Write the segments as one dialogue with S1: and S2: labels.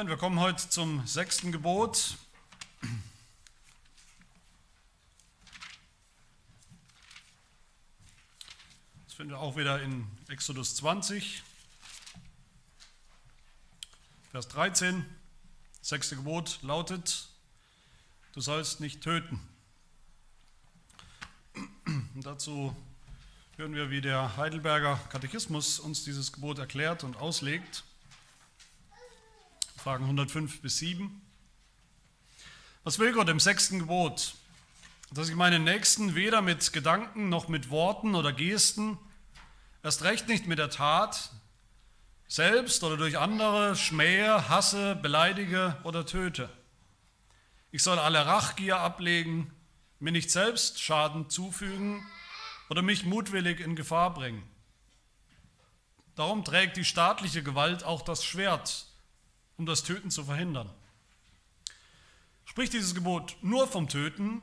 S1: Nein, wir kommen heute zum sechsten Gebot. Das finden wir auch wieder in Exodus 20, Vers 13. Das sechste Gebot lautet, du sollst nicht töten. Und dazu hören wir, wie der Heidelberger Katechismus uns dieses Gebot erklärt und auslegt. Fragen 105 bis 7. Was will Gott im sechsten Gebot? Dass ich meinen Nächsten weder mit Gedanken noch mit Worten oder Gesten, erst recht nicht mit der Tat, selbst oder durch andere schmähe, hasse, beleidige oder töte. Ich soll alle Rachgier ablegen, mir nicht selbst Schaden zufügen oder mich mutwillig in Gefahr bringen. Darum trägt die staatliche Gewalt auch das Schwert, um das Töten zu verhindern. Spricht dieses Gebot nur vom Töten?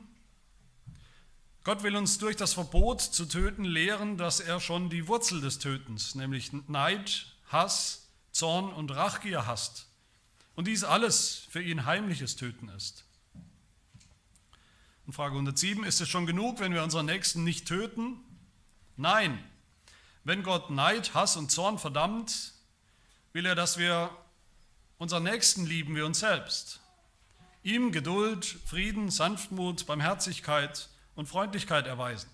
S1: Gott will uns durch das Verbot zu töten lehren, dass er schon die Wurzel des Tötens, nämlich Neid, Hass, Zorn und Rachgier hasst. Und dies alles für ihn heimliches Töten ist. Und Frage 107, ist es schon genug, wenn wir unseren Nächsten nicht töten? Nein. Wenn Gott Neid, Hass und Zorn verdammt, will er, dass wir unseren Nächsten lieben wie uns selbst. Ihm Geduld, Frieden, Sanftmut, Barmherzigkeit und Freundlichkeit erweisen.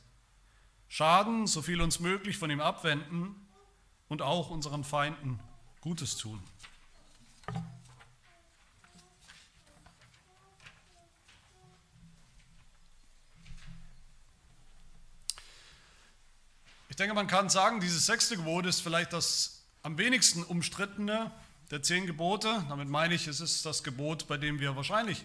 S1: Schaden, so viel uns möglich, von ihm abwenden und auch unseren Feinden Gutes tun. Ich denke, man kann sagen, dieses sechste Gebot ist vielleicht das am wenigsten umstrittene der zehn Gebote. Damit meine ich, es ist das Gebot, bei dem wir wahrscheinlich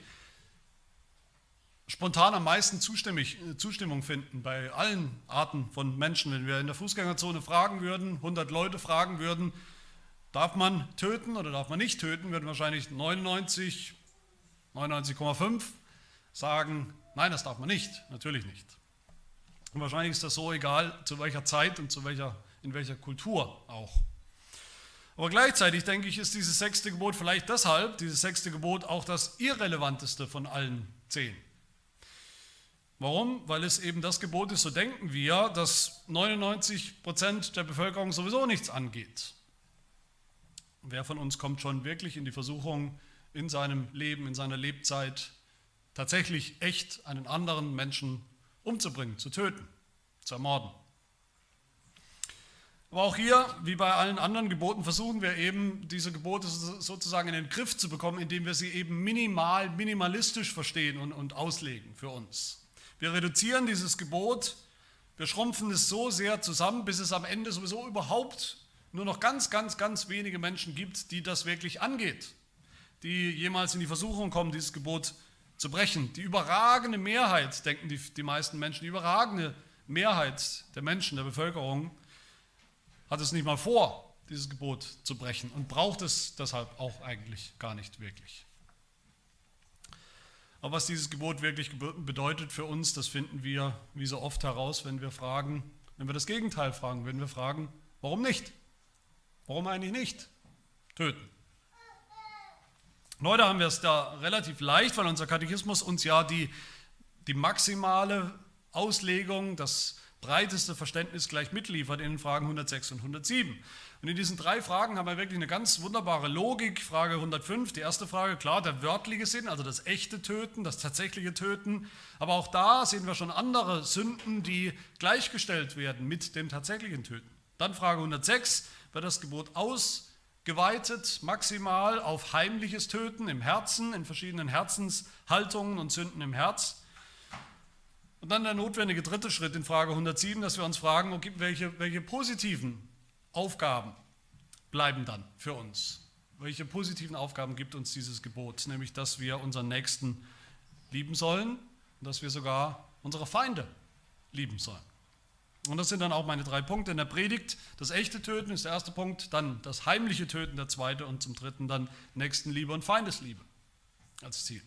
S1: spontan am meisten Zustimmung finden bei allen Arten von Menschen. Wenn wir in der Fußgängerzone fragen würden, 100 Leute fragen würden, darf man töten oder darf man nicht töten, würden wahrscheinlich 99, 99,5 sagen, nein, das darf man nicht, natürlich nicht. Und wahrscheinlich ist das so egal, zu welcher Zeit und zu welcher, in welcher Kultur auch. Aber gleichzeitig denke ich, ist dieses sechste Gebot vielleicht deshalb, dieses sechste Gebot auch das irrelevanteste von allen zehn. Warum? Weil es eben das Gebot ist, so denken wir, dass 99 Prozent der Bevölkerung sowieso nichts angeht. Wer von uns kommt schon wirklich in die Versuchung, in seinem Leben, in seiner Lebzeit tatsächlich echt einen anderen Menschen umzubringen, zu töten, zu ermorden. Aber auch hier, wie bei allen anderen Geboten, versuchen wir eben, diese Gebote sozusagen in den Griff zu bekommen, indem wir sie eben minimal, minimalistisch verstehen und, und auslegen für uns. Wir reduzieren dieses Gebot, wir schrumpfen es so sehr zusammen, bis es am Ende sowieso überhaupt nur noch ganz, ganz, ganz wenige Menschen gibt, die das wirklich angeht, die jemals in die Versuchung kommen, dieses Gebot zu brechen. Die überragende Mehrheit, denken die, die meisten Menschen, die überragende Mehrheit der Menschen, der Bevölkerung, hat es nicht mal vor, dieses Gebot zu brechen und braucht es deshalb auch eigentlich gar nicht wirklich. Aber was dieses Gebot wirklich bedeutet für uns, das finden wir wie so oft heraus, wenn wir fragen, wenn wir das Gegenteil fragen, wenn wir fragen, warum nicht? Warum eigentlich nicht töten? Heute haben wir es da relativ leicht, weil unser Katechismus uns ja die, die maximale Auslegung, das breiteste Verständnis gleich mitliefert in den Fragen 106 und 107. Und in diesen drei Fragen haben wir wirklich eine ganz wunderbare Logik. Frage 105, die erste Frage, klar, der wörtliche Sinn, also das echte Töten, das tatsächliche Töten. Aber auch da sehen wir schon andere Sünden, die gleichgestellt werden mit dem tatsächlichen Töten. Dann Frage 106, wird das Gebot aus geweitet maximal auf heimliches Töten im Herzen, in verschiedenen Herzenshaltungen und Sünden im Herz. Und dann der notwendige dritte Schritt in Frage 107, dass wir uns fragen, okay, welche, welche positiven Aufgaben bleiben dann für uns? Welche positiven Aufgaben gibt uns dieses Gebot? Nämlich, dass wir unseren Nächsten lieben sollen und dass wir sogar unsere Feinde lieben sollen. Und das sind dann auch meine drei Punkte in der Predigt. Das echte Töten ist der erste Punkt, dann das heimliche Töten der zweite und zum dritten dann Nächstenliebe und Feindesliebe als Ziel.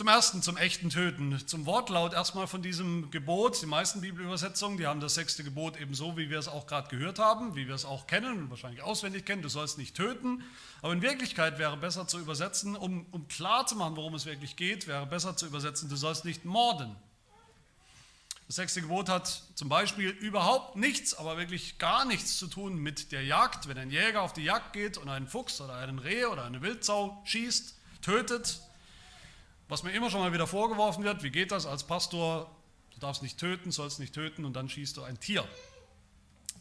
S1: Zum ersten, zum echten Töten. Zum Wortlaut erstmal von diesem Gebot. Die meisten Bibelübersetzungen, die haben das sechste Gebot eben so, wie wir es auch gerade gehört haben, wie wir es auch kennen wahrscheinlich auswendig kennen. Du sollst nicht töten. Aber in Wirklichkeit wäre besser zu übersetzen, um, um klar zu machen, worum es wirklich geht, wäre besser zu übersetzen, du sollst nicht morden. Das sechste Gebot hat zum Beispiel überhaupt nichts, aber wirklich gar nichts zu tun mit der Jagd. Wenn ein Jäger auf die Jagd geht und einen Fuchs oder einen Reh oder eine Wildsau schießt, tötet, was mir immer schon mal wieder vorgeworfen wird, wie geht das als Pastor? Du darfst nicht töten, sollst nicht töten und dann schießt du ein Tier.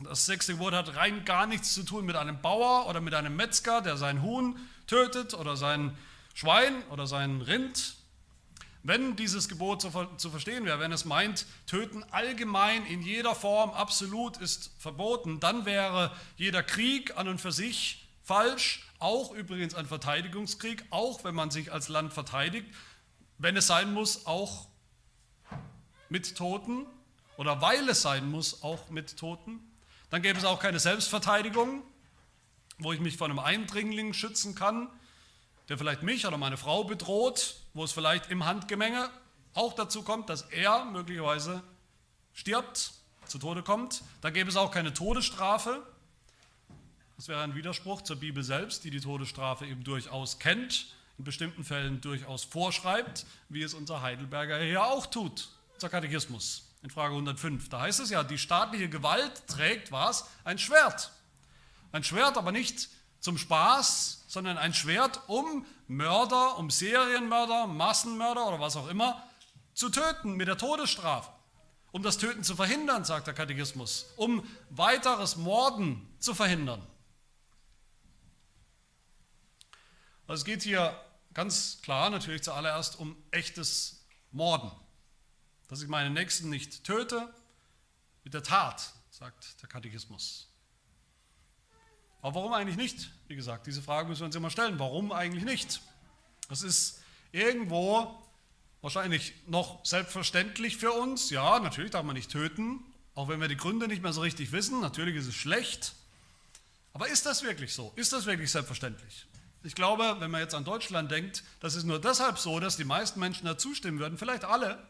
S1: Das sechste Gebot hat rein gar nichts zu tun mit einem Bauer oder mit einem Metzger, der sein Huhn tötet oder sein Schwein oder sein Rind. Wenn dieses Gebot zu, zu verstehen wäre, wenn es meint, töten allgemein in jeder Form absolut ist verboten, dann wäre jeder Krieg an und für sich falsch, auch übrigens ein Verteidigungskrieg, auch wenn man sich als Land verteidigt, wenn es sein muss, auch mit Toten oder weil es sein muss, auch mit Toten. Dann gäbe es auch keine Selbstverteidigung, wo ich mich vor einem Eindringling schützen kann, der vielleicht mich oder meine Frau bedroht, wo es vielleicht im Handgemenge auch dazu kommt, dass er möglicherweise stirbt, zu Tode kommt. Da gäbe es auch keine Todesstrafe. Das wäre ein Widerspruch zur Bibel selbst, die die Todesstrafe eben durchaus kennt in bestimmten Fällen durchaus vorschreibt, wie es unser Heidelberger hier auch tut, unser Katechismus in Frage 105. Da heißt es ja, die staatliche Gewalt trägt was? Ein Schwert. Ein Schwert, aber nicht zum Spaß, sondern ein Schwert, um Mörder, um Serienmörder, Massenmörder oder was auch immer zu töten mit der Todesstrafe. Um das Töten zu verhindern, sagt der Katechismus, um weiteres Morden zu verhindern. Also es geht hier ganz klar natürlich zuallererst um echtes Morden. Dass ich meinen Nächsten nicht töte mit der Tat, sagt der Katechismus. Aber warum eigentlich nicht? Wie gesagt, diese Frage müssen wir uns immer stellen. Warum eigentlich nicht? Das ist irgendwo wahrscheinlich noch selbstverständlich für uns. Ja, natürlich darf man nicht töten, auch wenn wir die Gründe nicht mehr so richtig wissen. Natürlich ist es schlecht. Aber ist das wirklich so? Ist das wirklich selbstverständlich? Ich glaube, wenn man jetzt an Deutschland denkt, das ist nur deshalb so, dass die meisten Menschen da zustimmen würden, vielleicht alle,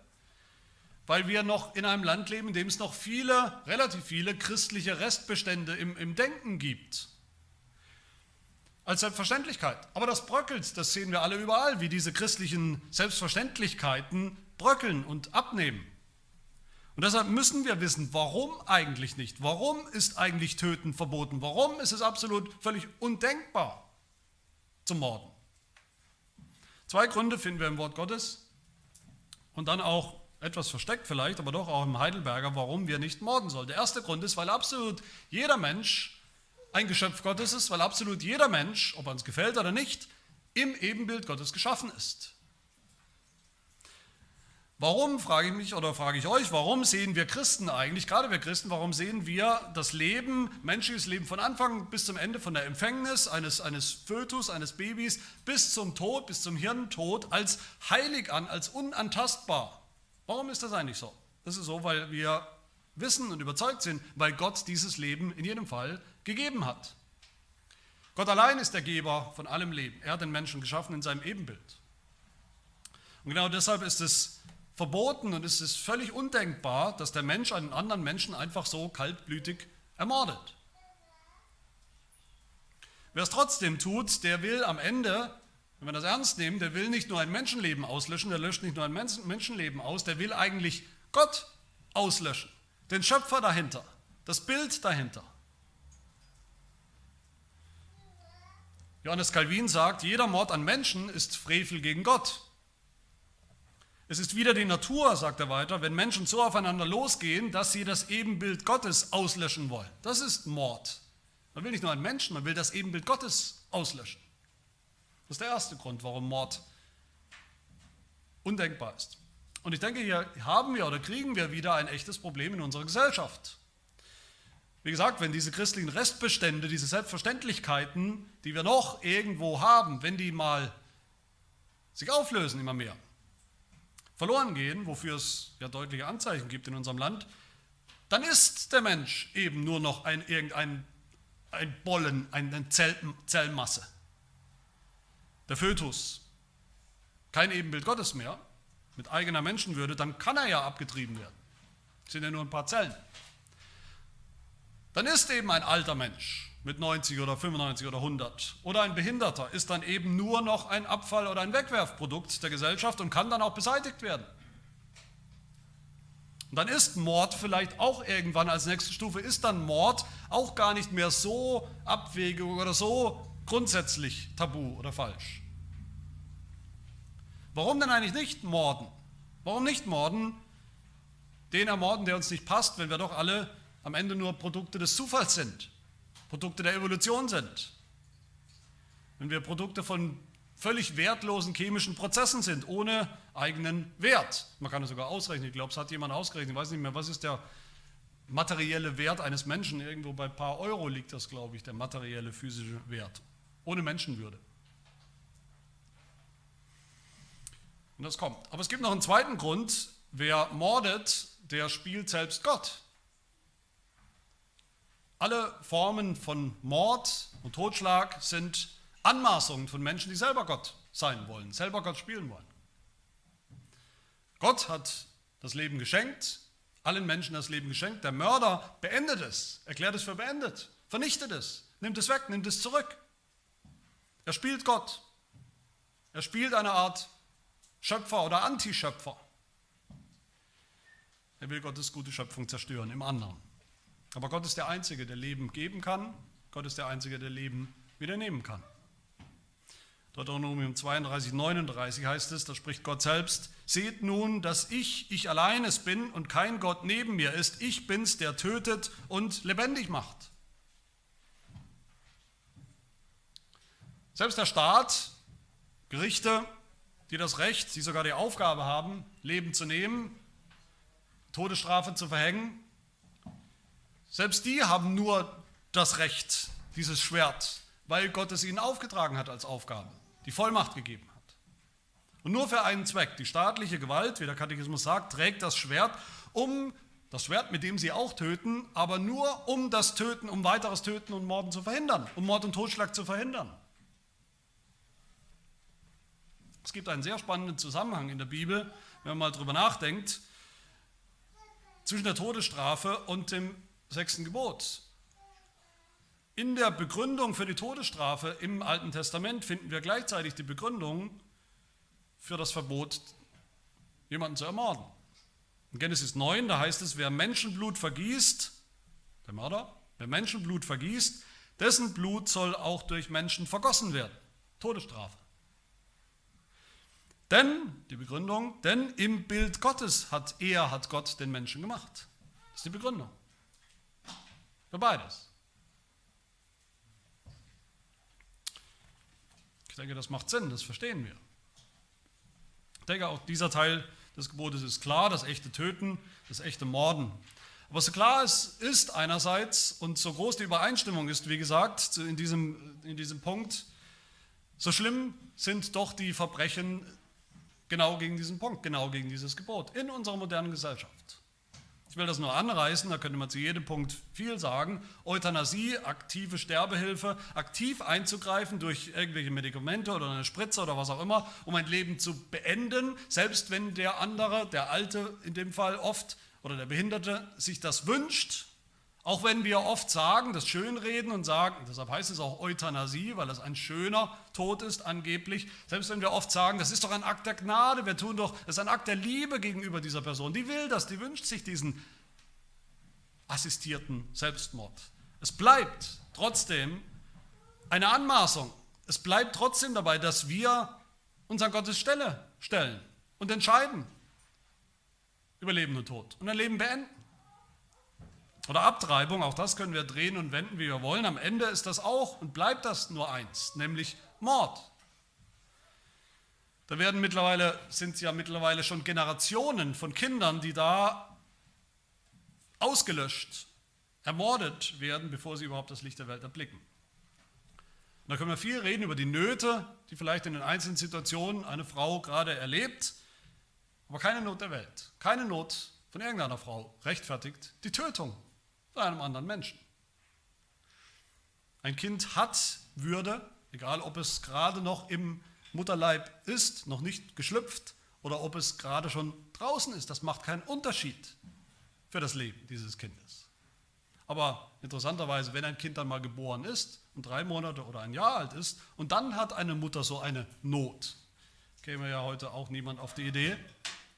S1: weil wir noch in einem Land leben, in dem es noch viele, relativ viele christliche Restbestände im, im Denken gibt. Als Selbstverständlichkeit. Aber das bröckelt, das sehen wir alle überall, wie diese christlichen Selbstverständlichkeiten bröckeln und abnehmen. Und deshalb müssen wir wissen, warum eigentlich nicht? Warum ist eigentlich Töten verboten? Warum ist es absolut völlig undenkbar? Zum Morden. Zwei Gründe finden wir im Wort Gottes und dann auch etwas versteckt vielleicht, aber doch auch im Heidelberger, warum wir nicht morden sollen. Der erste Grund ist, weil absolut jeder Mensch ein Geschöpf Gottes ist, weil absolut jeder Mensch, ob er uns gefällt oder nicht, im Ebenbild Gottes geschaffen ist. Warum, frage ich mich oder frage ich euch, warum sehen wir Christen eigentlich, gerade wir Christen, warum sehen wir das Leben, menschliches Leben von Anfang bis zum Ende, von der Empfängnis eines, eines Fötus, eines Babys bis zum Tod, bis zum Hirntod als heilig an, als unantastbar? Warum ist das eigentlich so? Das ist so, weil wir wissen und überzeugt sind, weil Gott dieses Leben in jedem Fall gegeben hat. Gott allein ist der Geber von allem Leben. Er hat den Menschen geschaffen in seinem Ebenbild. Und genau deshalb ist es verboten und es ist völlig undenkbar, dass der Mensch einen anderen Menschen einfach so kaltblütig ermordet. Wer es trotzdem tut, der will am Ende, wenn wir das ernst nehmen, der will nicht nur ein Menschenleben auslöschen, der löscht nicht nur ein Menschenleben aus, der will eigentlich Gott auslöschen, den Schöpfer dahinter, das Bild dahinter. Johannes Calvin sagt, jeder Mord an Menschen ist Frevel gegen Gott. Es ist wieder die Natur, sagt er weiter, wenn Menschen so aufeinander losgehen, dass sie das Ebenbild Gottes auslöschen wollen. Das ist Mord. Man will nicht nur einen Menschen, man will das Ebenbild Gottes auslöschen. Das ist der erste Grund, warum Mord undenkbar ist. Und ich denke, hier haben wir oder kriegen wir wieder ein echtes Problem in unserer Gesellschaft. Wie gesagt, wenn diese christlichen Restbestände, diese Selbstverständlichkeiten, die wir noch irgendwo haben, wenn die mal sich auflösen immer mehr, verloren gehen, wofür es ja deutliche Anzeichen gibt in unserem Land, dann ist der Mensch eben nur noch ein, irgendein ein Bollen, eine Zell, Zellmasse. Der Fötus. Kein Ebenbild Gottes mehr. mit eigener Menschenwürde, dann kann er ja abgetrieben werden. Das sind ja nur ein paar Zellen. Dann ist eben ein alter Mensch mit 90 oder 95 oder 100 oder ein Behinderter ist dann eben nur noch ein Abfall oder ein Wegwerfprodukt der Gesellschaft und kann dann auch beseitigt werden. Und dann ist Mord vielleicht auch irgendwann als nächste Stufe, ist dann Mord auch gar nicht mehr so abwegig oder so grundsätzlich tabu oder falsch. Warum denn eigentlich nicht morden? Warum nicht morden? Den ermorden, der uns nicht passt, wenn wir doch alle am Ende nur Produkte des Zufalls sind, Produkte der Evolution sind. Wenn wir Produkte von völlig wertlosen chemischen Prozessen sind, ohne eigenen Wert. Man kann es sogar ausrechnen. Ich glaube, es hat jemand ausgerechnet. Ich weiß nicht mehr, was ist der materielle Wert eines Menschen? Irgendwo bei ein paar Euro liegt das, glaube ich, der materielle physische Wert. Ohne Menschenwürde. Und das kommt. Aber es gibt noch einen zweiten Grund. Wer mordet, der spielt selbst Gott. Alle Formen von Mord und Totschlag sind Anmaßungen von Menschen, die selber Gott sein wollen, selber Gott spielen wollen. Gott hat das Leben geschenkt, allen Menschen das Leben geschenkt. Der Mörder beendet es, erklärt es für beendet, vernichtet es, nimmt es weg, nimmt es zurück. Er spielt Gott. Er spielt eine Art Schöpfer oder Antischöpfer. Er will Gottes gute Schöpfung zerstören im anderen. Aber Gott ist der Einzige, der Leben geben kann. Gott ist der Einzige, der Leben wieder nehmen kann. Deuteronomium 32, 39 heißt es, da spricht Gott selbst, seht nun, dass ich, ich alleines bin und kein Gott neben mir ist. Ich bin's, der tötet und lebendig macht. Selbst der Staat, Gerichte, die das Recht, die sogar die Aufgabe haben, Leben zu nehmen, Todesstrafe zu verhängen, selbst die haben nur das Recht, dieses Schwert, weil Gott es ihnen aufgetragen hat als Aufgabe die Vollmacht gegeben hat. Und nur für einen Zweck. Die staatliche Gewalt, wie der Katechismus sagt, trägt das Schwert, um das Schwert, mit dem sie auch töten, aber nur um das Töten, um weiteres Töten und Morden zu verhindern, um Mord und Totschlag zu verhindern. Es gibt einen sehr spannenden Zusammenhang in der Bibel, wenn man mal drüber nachdenkt, zwischen der Todesstrafe und dem sechsten Gebot. In der Begründung für die Todesstrafe im Alten Testament finden wir gleichzeitig die Begründung für das Verbot, jemanden zu ermorden. In Genesis 9, da heißt es, wer Menschenblut vergießt, der Mörder, wer Menschenblut vergießt, dessen Blut soll auch durch Menschen vergossen werden. Todesstrafe. Denn, die Begründung, denn im Bild Gottes hat er, hat Gott den Menschen gemacht. Das ist die Begründung. Für beides. denke, das macht Sinn, das verstehen wir. Ich denke, auch dieser Teil des Gebotes ist klar, das echte Töten, das echte Morden. Aber so klar es ist einerseits und so groß die Übereinstimmung ist, wie gesagt, in diesem, in diesem Punkt, so schlimm sind doch die Verbrechen genau gegen diesen Punkt, genau gegen dieses Gebot in unserer modernen Gesellschaft. Ich will das nur anreißen, da könnte man zu jedem Punkt viel sagen. Euthanasie, aktive Sterbehilfe, aktiv einzugreifen durch irgendwelche Medikamente oder eine Spritze oder was auch immer, um ein Leben zu beenden, selbst wenn der andere, der Alte in dem Fall oft oder der Behinderte, sich das wünscht. Auch wenn wir oft sagen, das Schönreden und sagen, deshalb heißt es auch Euthanasie, weil das ein schöner Tod ist angeblich, selbst wenn wir oft sagen, das ist doch ein Akt der Gnade, wir tun doch, das ist ein Akt der Liebe gegenüber dieser Person, die will das, die wünscht sich diesen assistierten Selbstmord. Es bleibt trotzdem eine Anmaßung. Es bleibt trotzdem dabei, dass wir uns an Gottes Stelle stellen und entscheiden über Leben und Tod und ein Leben beenden. Oder Abtreibung, auch das können wir drehen und wenden, wie wir wollen. Am Ende ist das auch und bleibt das nur eins, nämlich Mord. Da werden mittlerweile, sind ja mittlerweile schon Generationen von Kindern, die da ausgelöscht, ermordet werden, bevor sie überhaupt das Licht der Welt erblicken. Und da können wir viel reden über die Nöte, die vielleicht in den einzelnen Situationen eine Frau gerade erlebt, aber keine Not der Welt, keine Not von irgendeiner Frau rechtfertigt die Tötung bei einem anderen Menschen. Ein Kind hat Würde, egal ob es gerade noch im Mutterleib ist, noch nicht geschlüpft oder ob es gerade schon draußen ist. Das macht keinen Unterschied für das Leben dieses Kindes. Aber interessanterweise, wenn ein Kind dann mal geboren ist und drei Monate oder ein Jahr alt ist und dann hat eine Mutter so eine Not, käme ja heute auch niemand auf die Idee,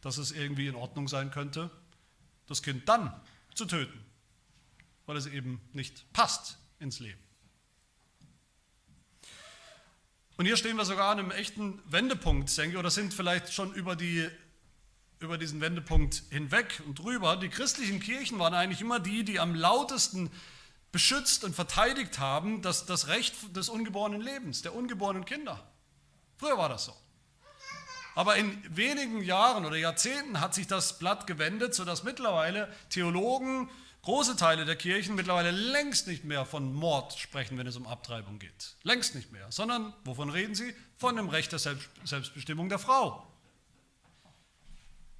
S1: dass es irgendwie in Ordnung sein könnte, das Kind dann zu töten, weil es eben nicht passt ins Leben. Und hier stehen wir sogar an einem echten Wendepunkt, denke ich, oder sind vielleicht schon über, die, über diesen Wendepunkt hinweg und drüber. Die christlichen Kirchen waren eigentlich immer die, die am lautesten beschützt und verteidigt haben, das, das Recht des ungeborenen Lebens, der ungeborenen Kinder. Früher war das so. Aber in wenigen Jahren oder Jahrzehnten hat sich das Blatt gewendet, sodass mittlerweile Theologen, große Teile der Kirchen mittlerweile längst nicht mehr von Mord sprechen, wenn es um Abtreibung geht. Längst nicht mehr. Sondern, wovon reden sie? Von dem Recht der Selbstbestimmung der Frau.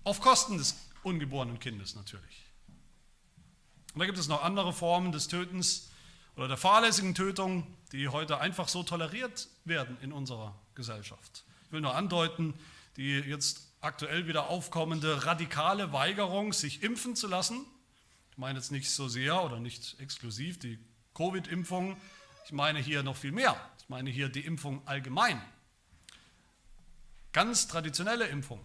S1: Auf Kosten des ungeborenen Kindes natürlich. Und da gibt es noch andere Formen des Tötens oder der fahrlässigen Tötung, die heute einfach so toleriert werden in unserer Gesellschaft. Ich will nur andeuten, die jetzt aktuell wieder aufkommende radikale Weigerung, sich impfen zu lassen. Ich meine jetzt nicht so sehr oder nicht exklusiv die Covid-Impfung, ich meine hier noch viel mehr. Ich meine hier die Impfung allgemein. Ganz traditionelle Impfung.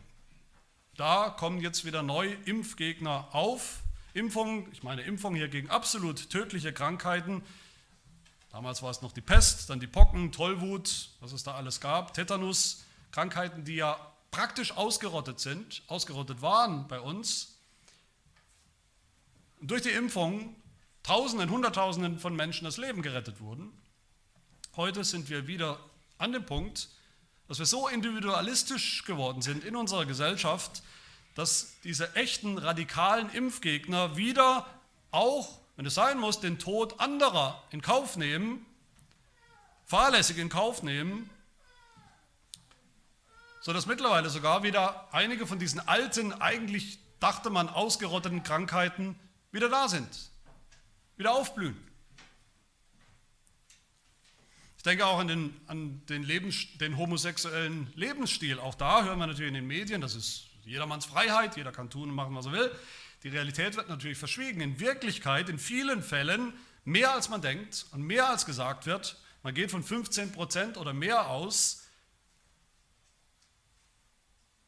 S1: Da kommen jetzt wieder neu Impfgegner auf. Impfung, ich meine Impfung hier gegen absolut tödliche Krankheiten. Damals war es noch die Pest, dann die Pocken, Tollwut, was es da alles gab, Tetanus, Krankheiten, die ja praktisch ausgerottet sind, ausgerottet waren bei uns. Und durch die Impfung Tausenden, Hunderttausenden von Menschen das Leben gerettet wurden. Heute sind wir wieder an dem Punkt, dass wir so individualistisch geworden sind in unserer Gesellschaft, dass diese echten radikalen Impfgegner wieder auch, wenn es sein muss, den Tod anderer in Kauf nehmen, fahrlässig in Kauf nehmen, sodass mittlerweile sogar wieder einige von diesen alten, eigentlich dachte man ausgerotteten Krankheiten wieder da sind, wieder aufblühen. Ich denke auch an den, an den, Lebens, den homosexuellen Lebensstil. Auch da hören wir natürlich in den Medien, das ist jedermanns Freiheit, jeder kann tun und machen, was er will. Die Realität wird natürlich verschwiegen. In Wirklichkeit, in vielen Fällen, mehr als man denkt und mehr als gesagt wird, man geht von 15 Prozent oder mehr aus,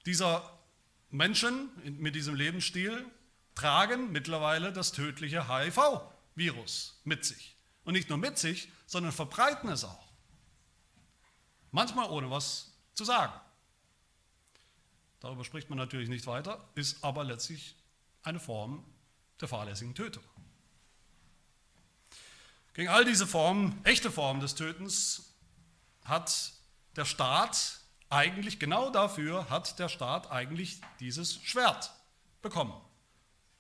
S1: dieser Menschen mit diesem Lebensstil tragen mittlerweile das tödliche HIV-Virus mit sich. Und nicht nur mit sich, sondern verbreiten es auch. Manchmal ohne was zu sagen. Darüber spricht man natürlich nicht weiter, ist aber letztlich eine Form der fahrlässigen Tötung. Gegen all diese Formen, echte Formen des Tötens, hat der Staat eigentlich genau dafür hat der Staat eigentlich dieses Schwert bekommen,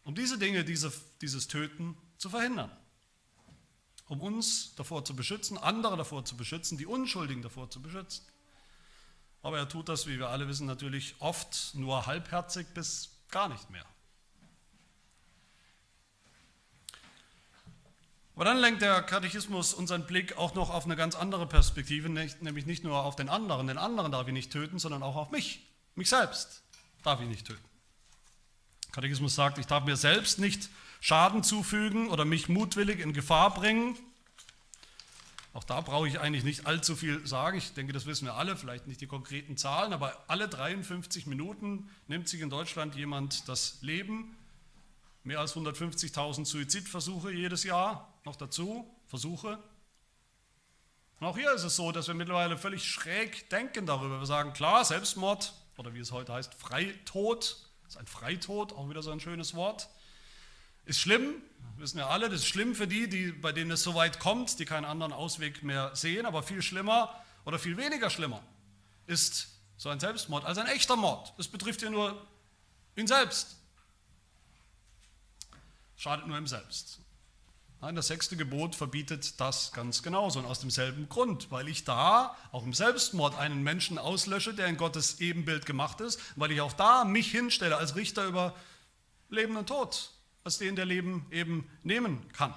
S1: um diese Dinge, diese, dieses Töten zu verhindern, um uns davor zu beschützen, andere davor zu beschützen, die Unschuldigen davor zu beschützen. Aber er tut das, wie wir alle wissen, natürlich oft nur halbherzig bis gar nicht mehr. Aber dann lenkt der Katechismus unseren Blick auch noch auf eine ganz andere Perspektive, nämlich nicht nur auf den anderen. Den anderen darf ich nicht töten, sondern auch auf mich. Mich selbst darf ich nicht töten. Katechismus sagt, ich darf mir selbst nicht Schaden zufügen oder mich mutwillig in Gefahr bringen. Auch da brauche ich eigentlich nicht allzu viel sagen. Ich denke, das wissen wir alle, vielleicht nicht die konkreten Zahlen, aber alle 53 Minuten nimmt sich in Deutschland jemand das Leben. Mehr als 150.000 Suizidversuche jedes Jahr noch dazu, Versuche. Und auch hier ist es so, dass wir mittlerweile völlig schräg denken darüber. Wir sagen, klar, Selbstmord oder wie es heute heißt, Freitod, das ist ein Freitod, auch wieder so ein schönes Wort, ist schlimm, wissen wir alle, das ist schlimm für die, die, bei denen es so weit kommt, die keinen anderen Ausweg mehr sehen, aber viel schlimmer oder viel weniger schlimmer ist so ein Selbstmord als ein echter Mord. Es betrifft ja nur ihn selbst. Schadet nur ihm selbst. Nein, das sechste Gebot verbietet das ganz genauso und aus demselben Grund, weil ich da auch im Selbstmord einen Menschen auslösche, der in Gottes Ebenbild gemacht ist, weil ich auch da mich hinstelle als Richter über Leben und Tod, als den, der Leben eben nehmen kann.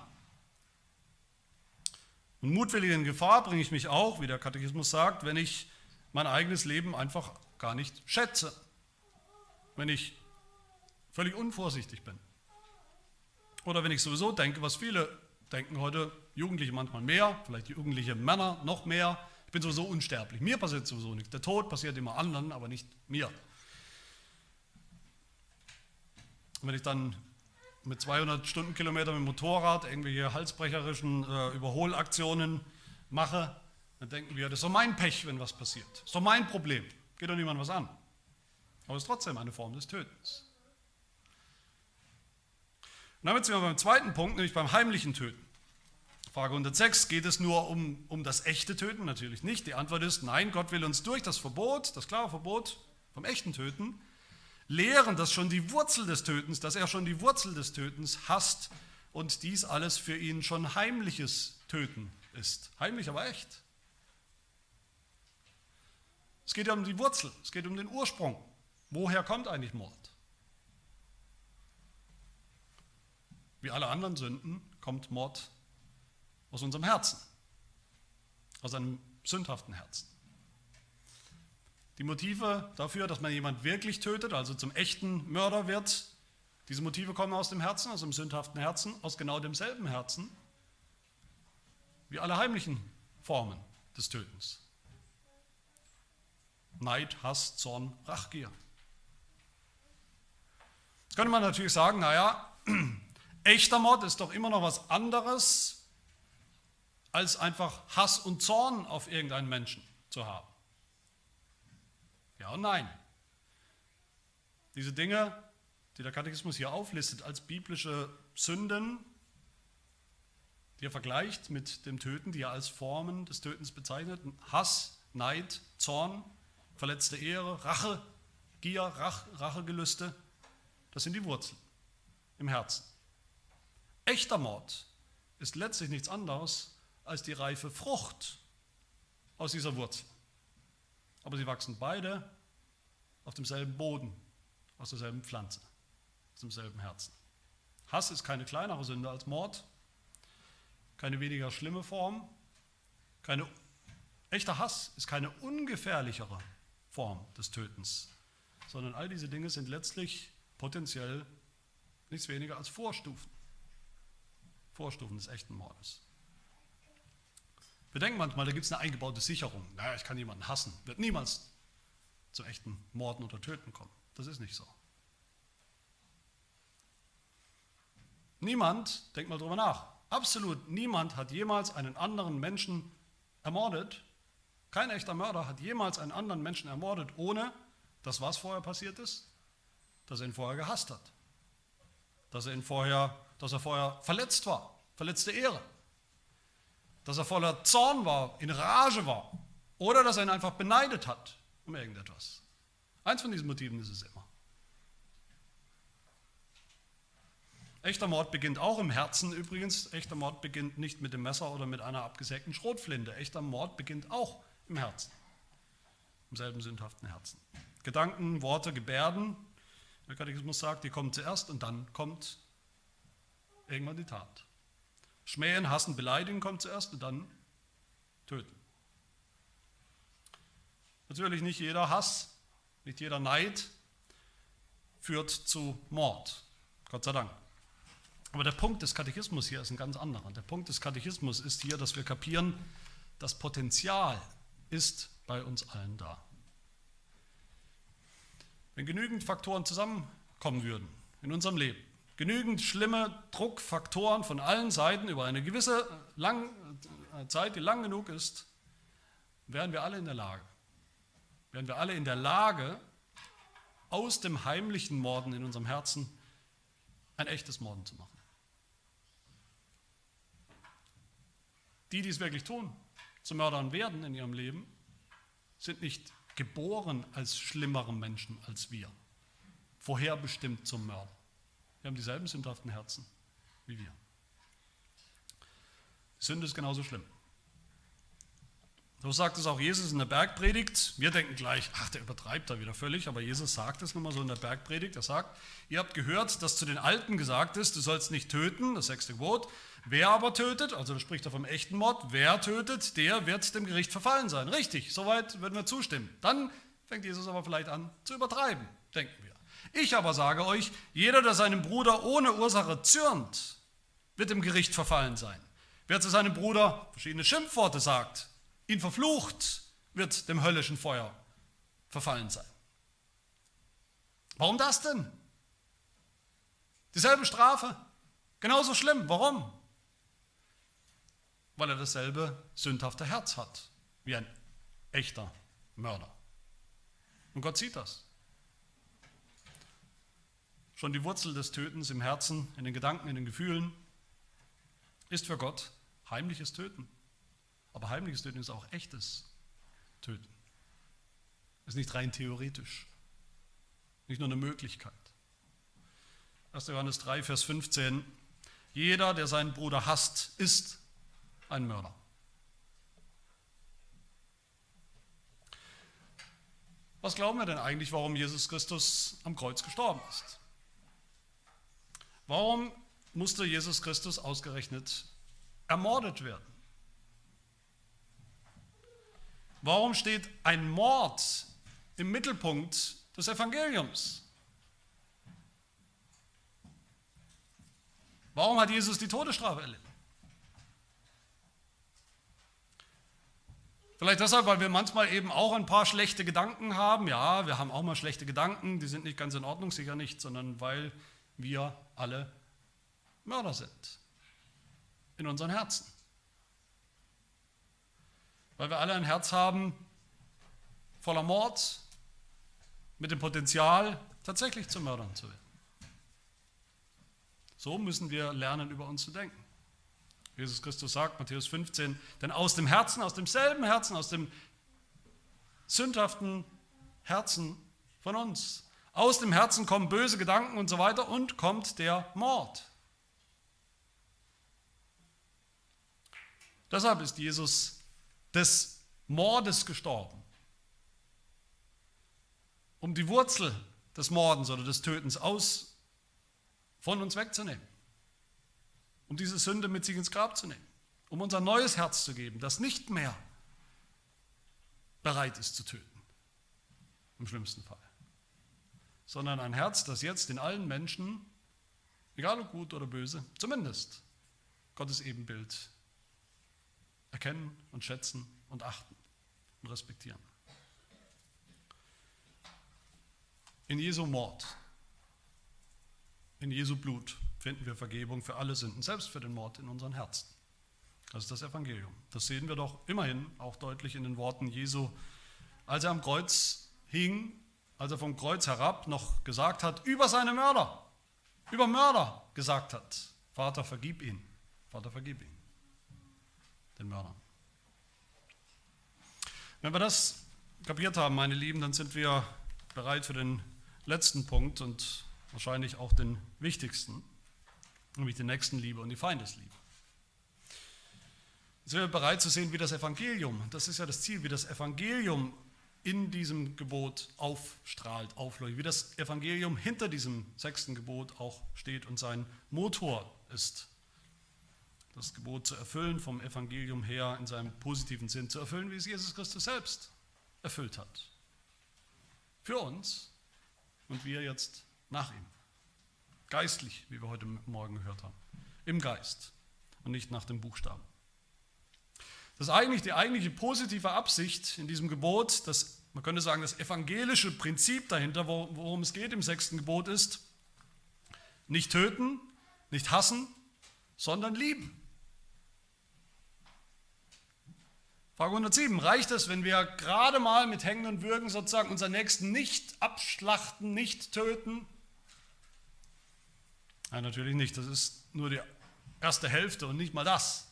S1: Und mutwillig in Gefahr bringe ich mich auch, wie der Katechismus sagt, wenn ich mein eigenes Leben einfach gar nicht schätze. wenn ich völlig unvorsichtig bin. Oder wenn ich sowieso denke, was viele denken heute, Jugendliche manchmal mehr, vielleicht jugendliche Männer noch mehr, ich bin sowieso unsterblich. Mir passiert sowieso nichts. Der Tod passiert immer anderen, aber nicht mir. Und wenn ich dann mit 200 Stundenkilometern mit dem Motorrad irgendwelche halsbrecherischen äh, Überholaktionen mache, dann denken wir, das ist doch mein Pech, wenn was passiert. Das ist doch mein Problem. Geht doch niemand was an. Aber es ist trotzdem eine Form des Tötens. Und damit sind wir beim zweiten Punkt, nämlich beim heimlichen Töten. Frage 106, geht es nur um, um das echte Töten? Natürlich nicht. Die Antwort ist, nein, Gott will uns durch das Verbot, das klare Verbot vom echten Töten, lehren, dass schon die Wurzel des Tötens, dass er schon die Wurzel des Tötens hasst und dies alles für ihn schon heimliches Töten ist. Heimlich, aber echt. Es geht ja um die Wurzel, es geht um den Ursprung. Woher kommt eigentlich Mord? Wie alle anderen Sünden kommt Mord aus unserem Herzen, aus einem sündhaften Herzen. Die Motive dafür, dass man jemand wirklich tötet, also zum echten Mörder wird, diese Motive kommen aus dem Herzen, aus dem sündhaften Herzen, aus genau demselben Herzen wie alle heimlichen Formen des Tötens. Neid, Hass, Zorn, Rachgier. Jetzt könnte man natürlich sagen, naja, echter Mord ist doch immer noch was anderes als einfach Hass und Zorn auf irgendeinen Menschen zu haben? Ja und nein. Diese Dinge, die der Katechismus hier auflistet als biblische Sünden, die er vergleicht mit dem Töten, die er als Formen des Tötens bezeichnet, Hass, Neid, Zorn, verletzte Ehre, Rache, Gier, Rach, Rachegelüste, das sind die Wurzeln im Herzen. Echter Mord ist letztlich nichts anderes als die reife Frucht aus dieser Wurzel. Aber sie wachsen beide auf demselben Boden, aus derselben Pflanze, aus demselben Herzen. Hass ist keine kleinere Sünde als Mord, keine weniger schlimme Form, keine, echter Hass ist keine ungefährlichere Form des Tötens, sondern all diese Dinge sind letztlich potenziell nichts weniger als Vorstufen, Vorstufen des echten Mordes. Wir denken manchmal, da gibt es eine eingebaute Sicherung. Naja, ich kann jemanden hassen. Wird niemals zu echten Morden oder Töten kommen. Das ist nicht so. Niemand, denkt mal drüber nach, absolut niemand hat jemals einen anderen Menschen ermordet. Kein echter Mörder hat jemals einen anderen Menschen ermordet, ohne dass was vorher passiert ist? Dass er ihn vorher gehasst hat. Dass er, ihn vorher, dass er vorher verletzt war. Verletzte Ehre dass er voller Zorn war, in Rage war oder dass er ihn einfach beneidet hat um irgendetwas. Eins von diesen Motiven ist es immer. Echter Mord beginnt auch im Herzen übrigens. Echter Mord beginnt nicht mit dem Messer oder mit einer abgesägten Schrotflinte. Echter Mord beginnt auch im Herzen. Im selben sündhaften Herzen. Gedanken, Worte, Gebärden, der Katechismus sagt, die kommen zuerst und dann kommt irgendwann die Tat. Schmähen, hassen, beleidigen kommt zuerst und dann töten. Natürlich nicht jeder Hass, nicht jeder Neid führt zu Mord. Gott sei Dank. Aber der Punkt des Katechismus hier ist ein ganz anderer. Der Punkt des Katechismus ist hier, dass wir kapieren, das Potenzial ist bei uns allen da. Wenn genügend Faktoren zusammenkommen würden in unserem Leben, genügend schlimme Druckfaktoren von allen Seiten über eine gewisse lang, äh, Zeit, die lang genug ist, wären wir alle in der Lage. Wären wir alle in der Lage, aus dem heimlichen Morden in unserem Herzen ein echtes Morden zu machen. Die, die es wirklich tun, zu Mördern werden in ihrem Leben, sind nicht geboren als schlimmere Menschen als wir, vorherbestimmt zum Mörder. Wir haben dieselben sündhaften Herzen wie wir. Die Sünde ist genauso schlimm. So sagt es auch Jesus in der Bergpredigt. Wir denken gleich, ach, der übertreibt da wieder völlig, aber Jesus sagt es nun mal so in der Bergpredigt. Er sagt, ihr habt gehört, dass zu den Alten gesagt ist, du sollst nicht töten, das sechste Gebot. Wer aber tötet, also da spricht er vom echten Mord, wer tötet, der wird dem Gericht verfallen sein. Richtig, soweit würden wir zustimmen. Dann fängt Jesus aber vielleicht an zu übertreiben, denken wir. Ich aber sage euch, jeder, der seinem Bruder ohne Ursache zürnt, wird im Gericht verfallen sein. Wer zu seinem Bruder verschiedene Schimpfworte sagt, ihn verflucht, wird dem höllischen Feuer verfallen sein. Warum das denn? Dieselbe Strafe, genauso schlimm. Warum? Weil er dasselbe sündhafte Herz hat wie ein echter Mörder. Und Gott sieht das. Schon die Wurzel des Tötens im Herzen, in den Gedanken, in den Gefühlen ist für Gott heimliches Töten. Aber heimliches Töten ist auch echtes Töten. Ist nicht rein theoretisch, nicht nur eine Möglichkeit. 1. Johannes 3, Vers 15. Jeder, der seinen Bruder hasst, ist ein Mörder. Was glauben wir denn eigentlich, warum Jesus Christus am Kreuz gestorben ist? Warum musste Jesus Christus ausgerechnet ermordet werden? Warum steht ein Mord im Mittelpunkt des Evangeliums? Warum hat Jesus die Todesstrafe erlitten? Vielleicht deshalb, weil wir manchmal eben auch ein paar schlechte Gedanken haben. Ja, wir haben auch mal schlechte Gedanken, die sind nicht ganz in Ordnung, sicher nicht, sondern weil wir alle Mörder sind in unseren Herzen. Weil wir alle ein Herz haben voller Mord, mit dem Potenzial, tatsächlich zu Mördern zu werden. So müssen wir lernen, über uns zu denken. Jesus Christus sagt, Matthäus 15, denn aus dem Herzen, aus demselben Herzen, aus dem sündhaften Herzen von uns, aus dem Herzen kommen böse Gedanken und so weiter und kommt der Mord. Deshalb ist Jesus des Mordes gestorben, um die Wurzel des Mordens oder des Tötens aus von uns wegzunehmen. Um diese Sünde mit sich ins Grab zu nehmen, um uns ein neues Herz zu geben, das nicht mehr bereit ist zu töten, im schlimmsten Fall, sondern ein Herz, das jetzt in allen Menschen, egal ob gut oder böse, zumindest Gottes Ebenbild erkennen und schätzen und achten und respektieren. In Jesu Mord, in Jesu Blut finden wir Vergebung für alle Sünden, selbst für den Mord in unseren Herzen. Das ist das Evangelium. Das sehen wir doch immerhin auch deutlich in den Worten Jesu, als er am Kreuz hing, als er vom Kreuz herab noch gesagt hat, über seine Mörder, über Mörder gesagt hat, Vater, vergib ihn, Vater, vergib ihn, den Mördern. Wenn wir das kapiert haben, meine Lieben, dann sind wir bereit für den letzten Punkt und wahrscheinlich auch den wichtigsten nämlich die Nächstenliebe und die Feindesliebe. Jetzt sind wir bereit zu sehen, wie das Evangelium, das ist ja das Ziel, wie das Evangelium in diesem Gebot aufstrahlt, aufleuchtet, wie das Evangelium hinter diesem sechsten Gebot auch steht und sein Motor ist. Das Gebot zu erfüllen vom Evangelium her in seinem positiven Sinn, zu erfüllen, wie es Jesus Christus selbst erfüllt hat. Für uns und wir jetzt nach ihm. Geistlich, wie wir heute Morgen gehört haben. Im Geist und nicht nach dem Buchstaben. Das ist eigentlich die eigentliche positive Absicht in diesem Gebot, das, man könnte sagen, das evangelische Prinzip dahinter, worum es geht im sechsten Gebot ist, nicht töten, nicht hassen, sondern lieben. Frage 107. Reicht es, wenn wir gerade mal mit Hängen und Würgen sozusagen unseren Nächsten nicht abschlachten, nicht töten, Nein, natürlich nicht. Das ist nur die erste Hälfte und nicht mal das.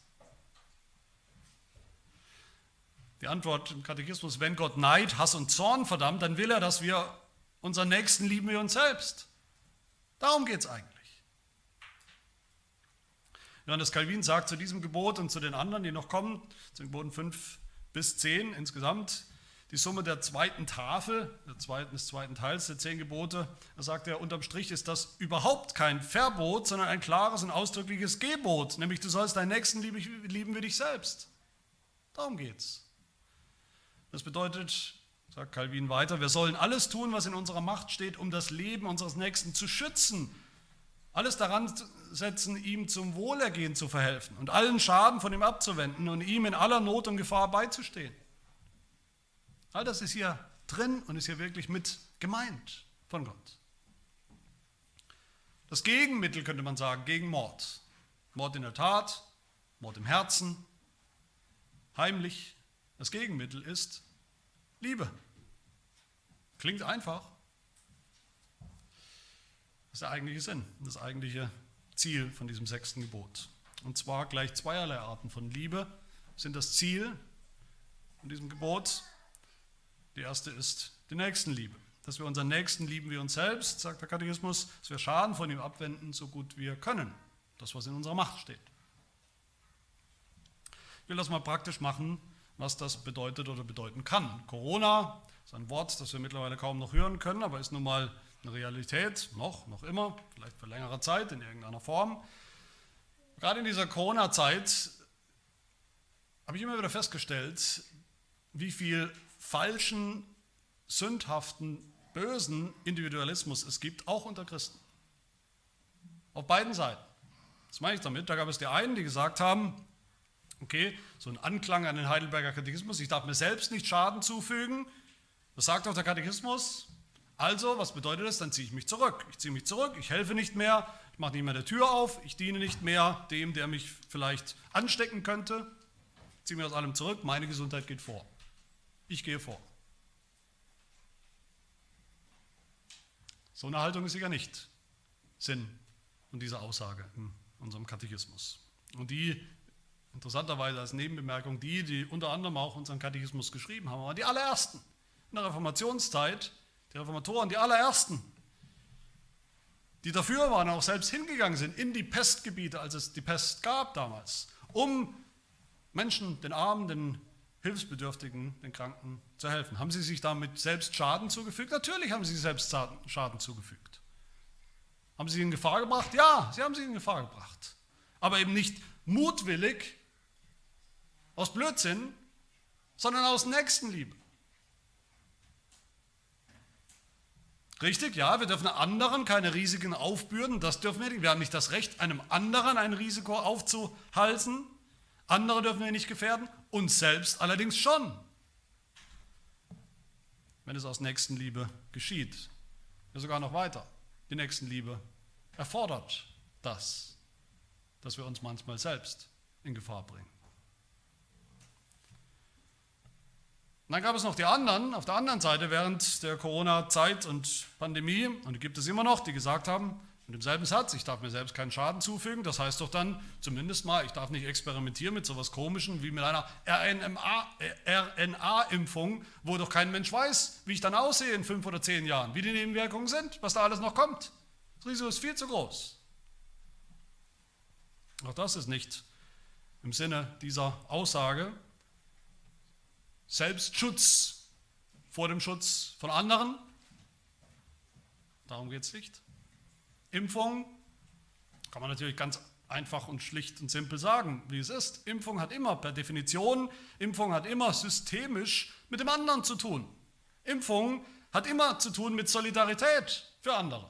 S1: Die Antwort im Katechismus, wenn Gott Neid, Hass und Zorn verdammt, dann will er, dass wir unseren Nächsten lieben wie uns selbst. Darum geht es eigentlich. Johannes Calvin sagt zu diesem Gebot und zu den anderen, die noch kommen, zu den Geboten 5 bis 10 insgesamt, die Summe der zweiten Tafel, des zweiten Teils der zehn Gebote, da sagt er, unterm Strich ist das überhaupt kein Verbot, sondern ein klares und ausdrückliches Gebot, nämlich du sollst deinen Nächsten lieben wie dich selbst. Darum geht's. Das bedeutet sagt Calvin weiter, wir sollen alles tun, was in unserer Macht steht, um das Leben unseres Nächsten zu schützen. Alles daran setzen, ihm zum Wohlergehen zu verhelfen und allen Schaden von ihm abzuwenden und ihm in aller Not und Gefahr beizustehen. All das ist hier drin und ist hier wirklich mit gemeint von Gott. Das Gegenmittel könnte man sagen gegen Mord. Mord in der Tat, Mord im Herzen, heimlich. Das Gegenmittel ist Liebe. Klingt einfach. Das ist der eigentliche Sinn, das eigentliche Ziel von diesem sechsten Gebot. Und zwar gleich zweierlei Arten von Liebe sind das Ziel von diesem Gebot. Die erste ist die Nächstenliebe. Dass wir unseren Nächsten lieben wie uns selbst, sagt der Katechismus, dass wir Schaden von ihm abwenden, so gut wir können. Das, was in unserer Macht steht. Ich will das mal praktisch machen, was das bedeutet oder bedeuten kann. Corona ist ein Wort, das wir mittlerweile kaum noch hören können, aber ist nun mal eine Realität, noch, noch immer, vielleicht für längere Zeit in irgendeiner Form. Gerade in dieser Corona-Zeit habe ich immer wieder festgestellt, wie viel falschen, sündhaften, bösen Individualismus es gibt, auch unter Christen. Auf beiden Seiten. Was meine ich damit? Da gab es die einen, die gesagt haben, okay, so ein Anklang an den Heidelberger Katechismus, ich darf mir selbst nicht Schaden zufügen. Das sagt auch der Katechismus. Also, was bedeutet das? Dann ziehe ich mich zurück. Ich ziehe mich zurück, ich helfe nicht mehr, ich mache nicht mehr die Tür auf, ich diene nicht mehr dem, der mich vielleicht anstecken könnte. Ich ziehe mich aus allem zurück, meine Gesundheit geht vor. Ich gehe vor. So eine Haltung ist sicher nicht Sinn von dieser Aussage in unserem Katechismus. Und die, interessanterweise als Nebenbemerkung, die, die unter anderem auch unseren Katechismus geschrieben haben, waren die allerersten in der Reformationszeit, die Reformatoren, die allerersten, die dafür waren, auch selbst hingegangen sind in die Pestgebiete, als es die Pest gab damals, um Menschen, den Armen, den Hilfsbedürftigen, den Kranken zu helfen. Haben sie sich damit selbst Schaden zugefügt? Natürlich haben sie selbst Schaden zugefügt. Haben sie in Gefahr gebracht? Ja, sie haben sie in Gefahr gebracht. Aber eben nicht mutwillig, aus Blödsinn, sondern aus Nächstenliebe. Richtig, ja, wir dürfen anderen keine Risiken aufbürden, das dürfen wir nicht. Wir haben nicht das Recht, einem anderen ein Risiko aufzuhalsen. Andere dürfen wir nicht gefährden, uns selbst allerdings schon. Wenn es aus Nächstenliebe geschieht. Ja, sogar noch weiter. Die Nächstenliebe erfordert das, dass wir uns manchmal selbst in Gefahr bringen. Und dann gab es noch die anderen, auf der anderen Seite während der Corona-Zeit und Pandemie, und die gibt es immer noch, die gesagt haben, mit demselben Satz, ich darf mir selbst keinen Schaden zufügen, das heißt doch dann zumindest mal, ich darf nicht experimentieren mit sowas Komischen wie mit einer RNA-Impfung, wo doch kein Mensch weiß, wie ich dann aussehe in fünf oder zehn Jahren, wie die Nebenwirkungen sind, was da alles noch kommt. Das Risiko ist viel zu groß. Auch das ist nicht im Sinne dieser Aussage, Selbstschutz vor dem Schutz von anderen. Darum geht es nicht. Impfung kann man natürlich ganz einfach und schlicht und simpel sagen, wie es ist. Impfung hat immer per Definition, Impfung hat immer systemisch mit dem anderen zu tun. Impfung hat immer zu tun mit Solidarität für andere.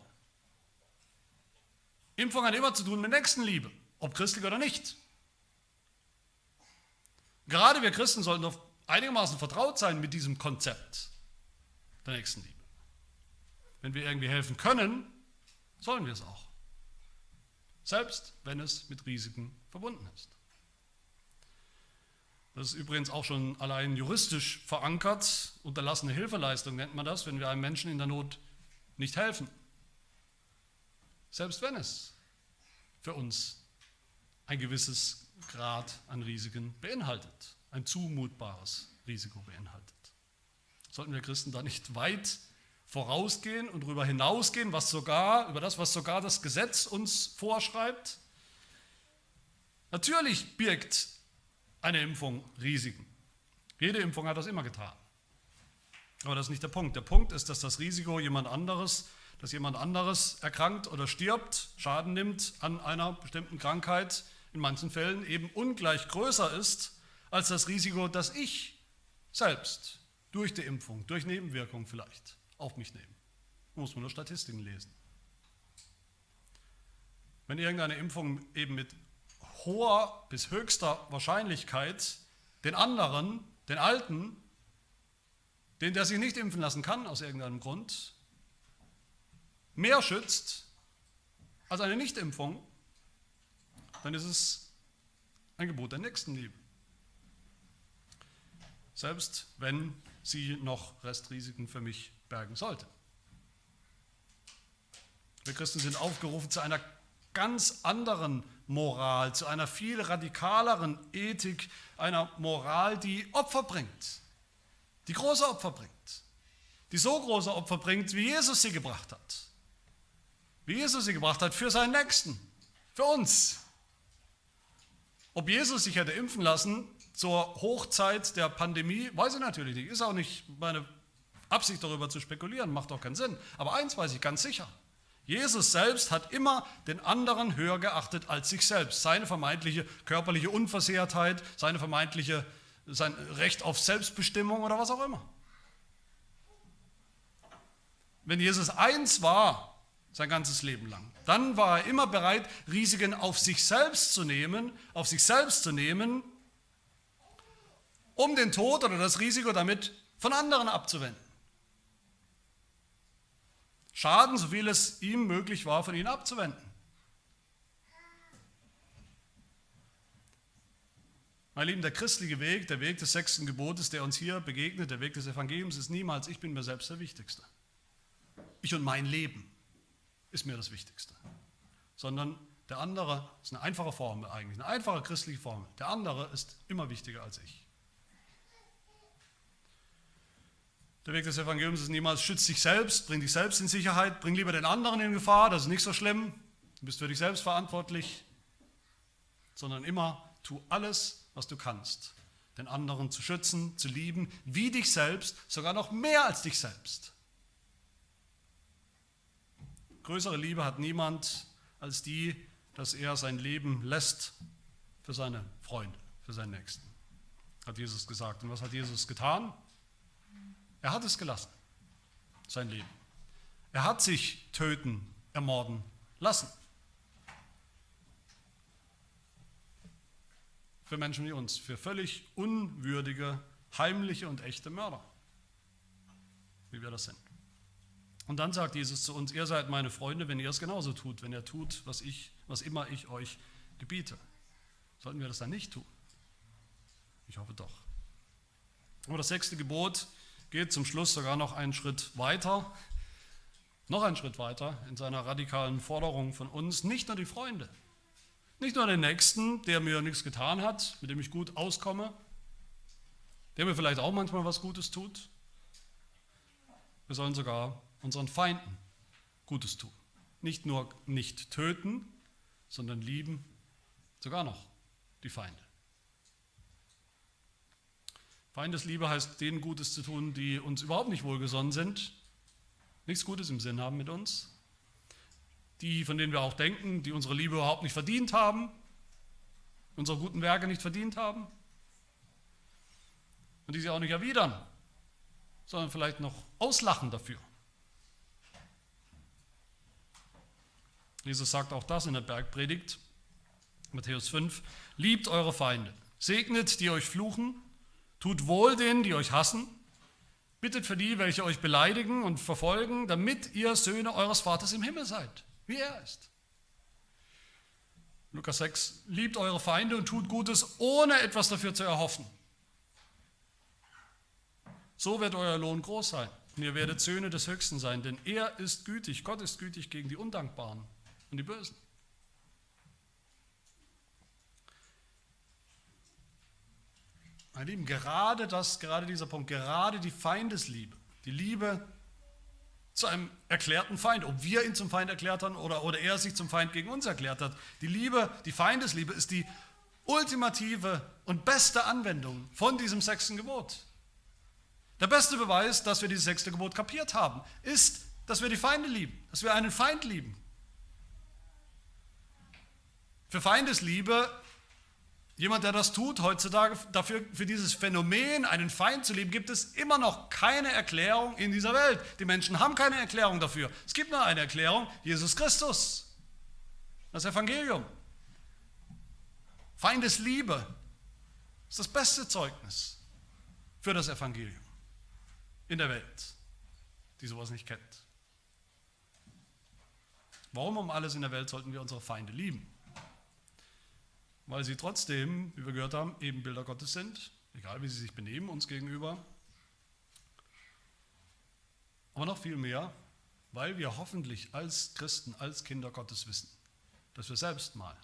S1: Impfung hat immer zu tun mit Nächstenliebe, ob christlich oder nicht. Gerade wir Christen sollten auf einigermaßen vertraut sein mit diesem Konzept der Nächstenliebe. Wenn wir irgendwie helfen können, sollen wir es auch. Selbst wenn es mit Risiken verbunden ist. Das ist übrigens auch schon allein juristisch verankert. Unterlassene Hilfeleistung nennt man das, wenn wir einem Menschen in der Not nicht helfen. Selbst wenn es für uns ein gewisses Grad an Risiken beinhaltet ein zumutbares Risiko beinhaltet. Sollten wir Christen da nicht weit vorausgehen und darüber hinausgehen, was sogar, über das, was sogar das Gesetz uns vorschreibt? Natürlich birgt eine Impfung Risiken. Jede Impfung hat das immer getan. Aber das ist nicht der Punkt. Der Punkt ist, dass das Risiko jemand anderes, dass jemand anderes erkrankt oder stirbt, Schaden nimmt an einer bestimmten Krankheit, in manchen Fällen eben ungleich größer ist als das Risiko, das ich selbst durch die Impfung, durch Nebenwirkungen vielleicht auf mich nehmen. Da muss man nur Statistiken lesen. Wenn irgendeine Impfung eben mit hoher bis höchster Wahrscheinlichkeit den anderen, den Alten, den der sich nicht impfen lassen kann aus irgendeinem Grund, mehr schützt als eine Nichtimpfung, dann ist es ein Gebot der Nächstenliebe. Selbst wenn sie noch Restrisiken für mich bergen sollte. Wir Christen sind aufgerufen zu einer ganz anderen Moral, zu einer viel radikaleren Ethik, einer Moral, die Opfer bringt, die große Opfer bringt, die so große Opfer bringt, wie Jesus sie gebracht hat. Wie Jesus sie gebracht hat für seinen Nächsten, für uns. Ob Jesus sich hätte impfen lassen zur Hochzeit der Pandemie, weiß ich natürlich nicht. Ist auch nicht meine Absicht darüber zu spekulieren, macht auch keinen Sinn. Aber eins weiß ich ganz sicher. Jesus selbst hat immer den anderen höher geachtet als sich selbst. Seine vermeintliche körperliche Unversehrtheit, seine vermeintliche, sein Recht auf Selbstbestimmung oder was auch immer. Wenn Jesus eins war, sein ganzes Leben lang, dann war er immer bereit, Risiken auf sich selbst zu nehmen, auf sich selbst zu nehmen, um den Tod oder das Risiko damit von anderen abzuwenden. Schaden, so viel es ihm möglich war, von ihnen abzuwenden. Meine Lieben, der christliche Weg, der Weg des sechsten Gebotes, der uns hier begegnet, der Weg des Evangeliums, ist niemals, ich bin mir selbst der Wichtigste. Ich und mein Leben ist mir das Wichtigste. Sondern der andere ist eine einfache Formel eigentlich, eine einfache christliche Formel. Der andere ist immer wichtiger als ich. Der Weg des Evangeliums ist niemals, schütz dich selbst, bring dich selbst in Sicherheit, bring lieber den anderen in Gefahr, das ist nicht so schlimm, du bist für dich selbst verantwortlich, sondern immer tu alles, was du kannst, den anderen zu schützen, zu lieben, wie dich selbst, sogar noch mehr als dich selbst. Größere Liebe hat niemand als die, dass er sein Leben lässt für seine Freunde, für seinen Nächsten, hat Jesus gesagt. Und was hat Jesus getan? Er hat es gelassen, sein Leben. Er hat sich töten, ermorden lassen. Für Menschen wie uns, für völlig unwürdige, heimliche und echte Mörder, wie wir das sind. Und dann sagt Jesus zu uns, ihr seid meine Freunde, wenn ihr es genauso tut, wenn ihr tut, was, ich, was immer ich euch gebiete. Sollten wir das dann nicht tun? Ich hoffe doch. Aber das sechste Gebot geht zum Schluss sogar noch einen Schritt weiter, noch einen Schritt weiter in seiner radikalen Forderung von uns, nicht nur die Freunde, nicht nur den Nächsten, der mir nichts getan hat, mit dem ich gut auskomme, der mir vielleicht auch manchmal was Gutes tut. Wir sollen sogar unseren Feinden Gutes tun. Nicht nur nicht töten, sondern lieben, sogar noch die Feinde. Feindesliebe heißt, denen Gutes zu tun, die uns überhaupt nicht wohlgesonnen sind, nichts Gutes im Sinn haben mit uns, die, von denen wir auch denken, die unsere Liebe überhaupt nicht verdient haben, unsere guten Werke nicht verdient haben und die sie auch nicht erwidern, sondern vielleicht noch auslachen dafür. Jesus sagt auch das in der Bergpredigt, Matthäus 5, liebt eure Feinde, segnet die euch fluchen, Tut wohl denen, die euch hassen. Bittet für die, welche euch beleidigen und verfolgen, damit ihr Söhne eures Vaters im Himmel seid, wie er ist. Lukas 6, liebt eure Feinde und tut Gutes, ohne etwas dafür zu erhoffen. So wird euer Lohn groß sein und ihr werdet Söhne des Höchsten sein, denn er ist gütig, Gott ist gütig gegen die Undankbaren und die Bösen. Meine Lieben, gerade das, gerade dieser Punkt, gerade die Feindesliebe, die Liebe zu einem erklärten Feind, ob wir ihn zum Feind erklärt haben oder, oder er sich zum Feind gegen uns erklärt hat, die Liebe, die Feindesliebe ist die ultimative und beste Anwendung von diesem sechsten Gebot. Der beste Beweis, dass wir dieses sechste Gebot kapiert haben, ist, dass wir die Feinde lieben, dass wir einen Feind lieben. Für Feindesliebe Jemand, der das tut heutzutage, dafür, für dieses Phänomen, einen Feind zu lieben, gibt es immer noch keine Erklärung in dieser Welt. Die Menschen haben keine Erklärung dafür. Es gibt nur eine Erklärung, Jesus Christus. Das Evangelium. Feindesliebe ist das beste Zeugnis für das Evangelium in der Welt, die sowas nicht kennt. Warum um alles in der Welt sollten wir unsere Feinde lieben? Weil sie trotzdem, wie wir gehört haben, Ebenbilder Gottes sind, egal wie sie sich benehmen uns gegenüber. Aber noch viel mehr, weil wir hoffentlich als Christen, als Kinder Gottes wissen, dass wir selbst mal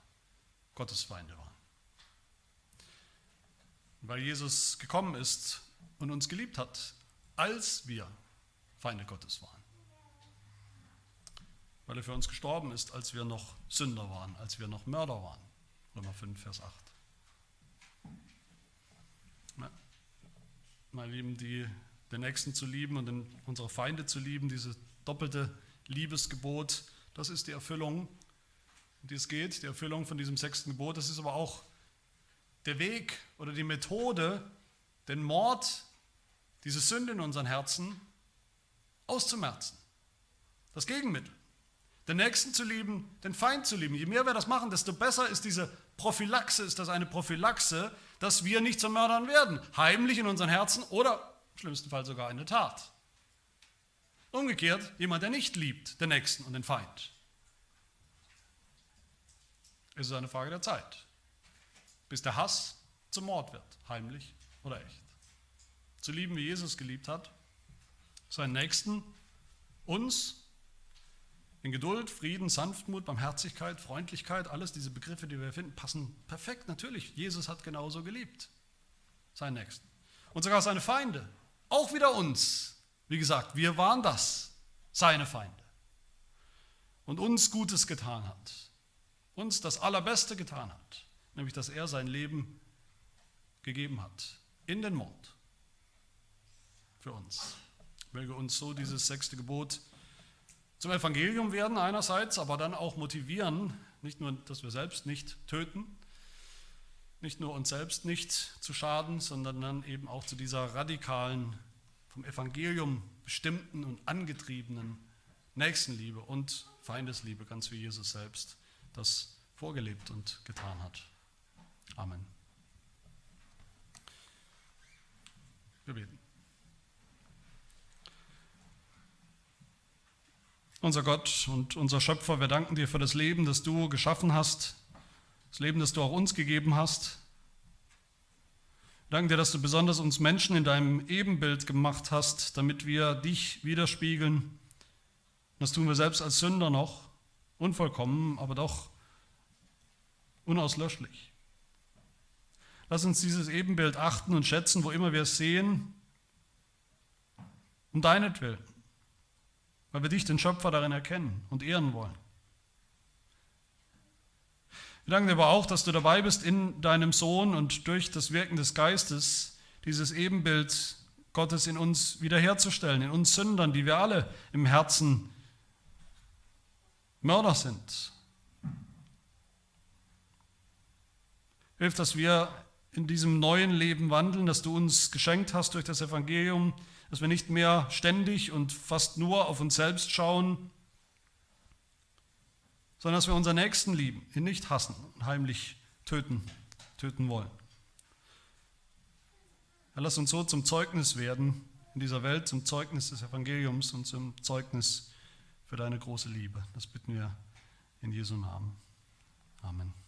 S1: Gottes Feinde waren. Weil Jesus gekommen ist und uns geliebt hat, als wir Feinde Gottes waren weil er für uns gestorben ist, als wir noch Sünder waren, als wir noch Mörder waren. Römer 5, Vers 8. meine Lieben, die, den Nächsten zu lieben und den, unsere Feinde zu lieben, dieses doppelte Liebesgebot, das ist die Erfüllung, um die es geht, die Erfüllung von diesem sechsten Gebot. Das ist aber auch der Weg oder die Methode, den Mord, diese Sünde in unseren Herzen auszumerzen. Das Gegenmittel den Nächsten zu lieben, den Feind zu lieben. Je mehr wir das machen, desto besser ist diese Prophylaxe, ist das eine Prophylaxe, dass wir nicht zu Mördern werden, heimlich in unseren Herzen oder im schlimmsten Fall sogar in der Tat. Umgekehrt, jemand, der nicht liebt, den Nächsten und den Feind. Es ist eine Frage der Zeit, bis der Hass zum Mord wird, heimlich oder echt. Zu lieben, wie Jesus geliebt hat, seinen Nächsten, uns in Geduld, Frieden, Sanftmut, Barmherzigkeit, Freundlichkeit, alles diese Begriffe, die wir finden, passen perfekt. Natürlich, Jesus hat genauso geliebt, seinen Nächsten. Und sogar seine Feinde, auch wieder uns. Wie gesagt, wir waren das, seine Feinde. Und uns Gutes getan hat, uns das Allerbeste getan hat, nämlich dass er sein Leben gegeben hat in den Mord für uns. Möge uns so dieses sechste Gebot zum Evangelium werden einerseits, aber dann auch motivieren, nicht nur, dass wir selbst nicht töten, nicht nur uns selbst nicht zu schaden, sondern dann eben auch zu dieser radikalen, vom Evangelium bestimmten und angetriebenen Nächstenliebe und Feindesliebe, ganz wie Jesus selbst das vorgelebt und getan hat. Amen. Wir beten. Unser Gott und unser Schöpfer, wir danken dir für das Leben, das du geschaffen hast, das Leben, das du auch uns gegeben hast. Wir danken dir, dass du besonders uns Menschen in deinem Ebenbild gemacht hast, damit wir dich widerspiegeln. Das tun wir selbst als Sünder noch, unvollkommen, aber doch unauslöschlich. Lass uns dieses Ebenbild achten und schätzen, wo immer wir es sehen, um deinetwillen weil wir dich, den Schöpfer, darin erkennen und ehren wollen. Wir danken dir aber auch, dass du dabei bist in deinem Sohn und durch das Wirken des Geistes dieses Ebenbild Gottes in uns wiederherzustellen, in uns Sündern, die wir alle im Herzen Mörder sind. Hilf, dass wir in diesem neuen Leben wandeln, das du uns geschenkt hast durch das Evangelium, dass wir nicht mehr ständig und fast nur auf uns selbst schauen, sondern dass wir unseren Nächsten lieben, ihn nicht hassen und heimlich töten, töten wollen. Herr, lass uns so zum Zeugnis werden in dieser Welt, zum Zeugnis des Evangeliums und zum Zeugnis für deine große Liebe. Das bitten wir in Jesu Namen. Amen.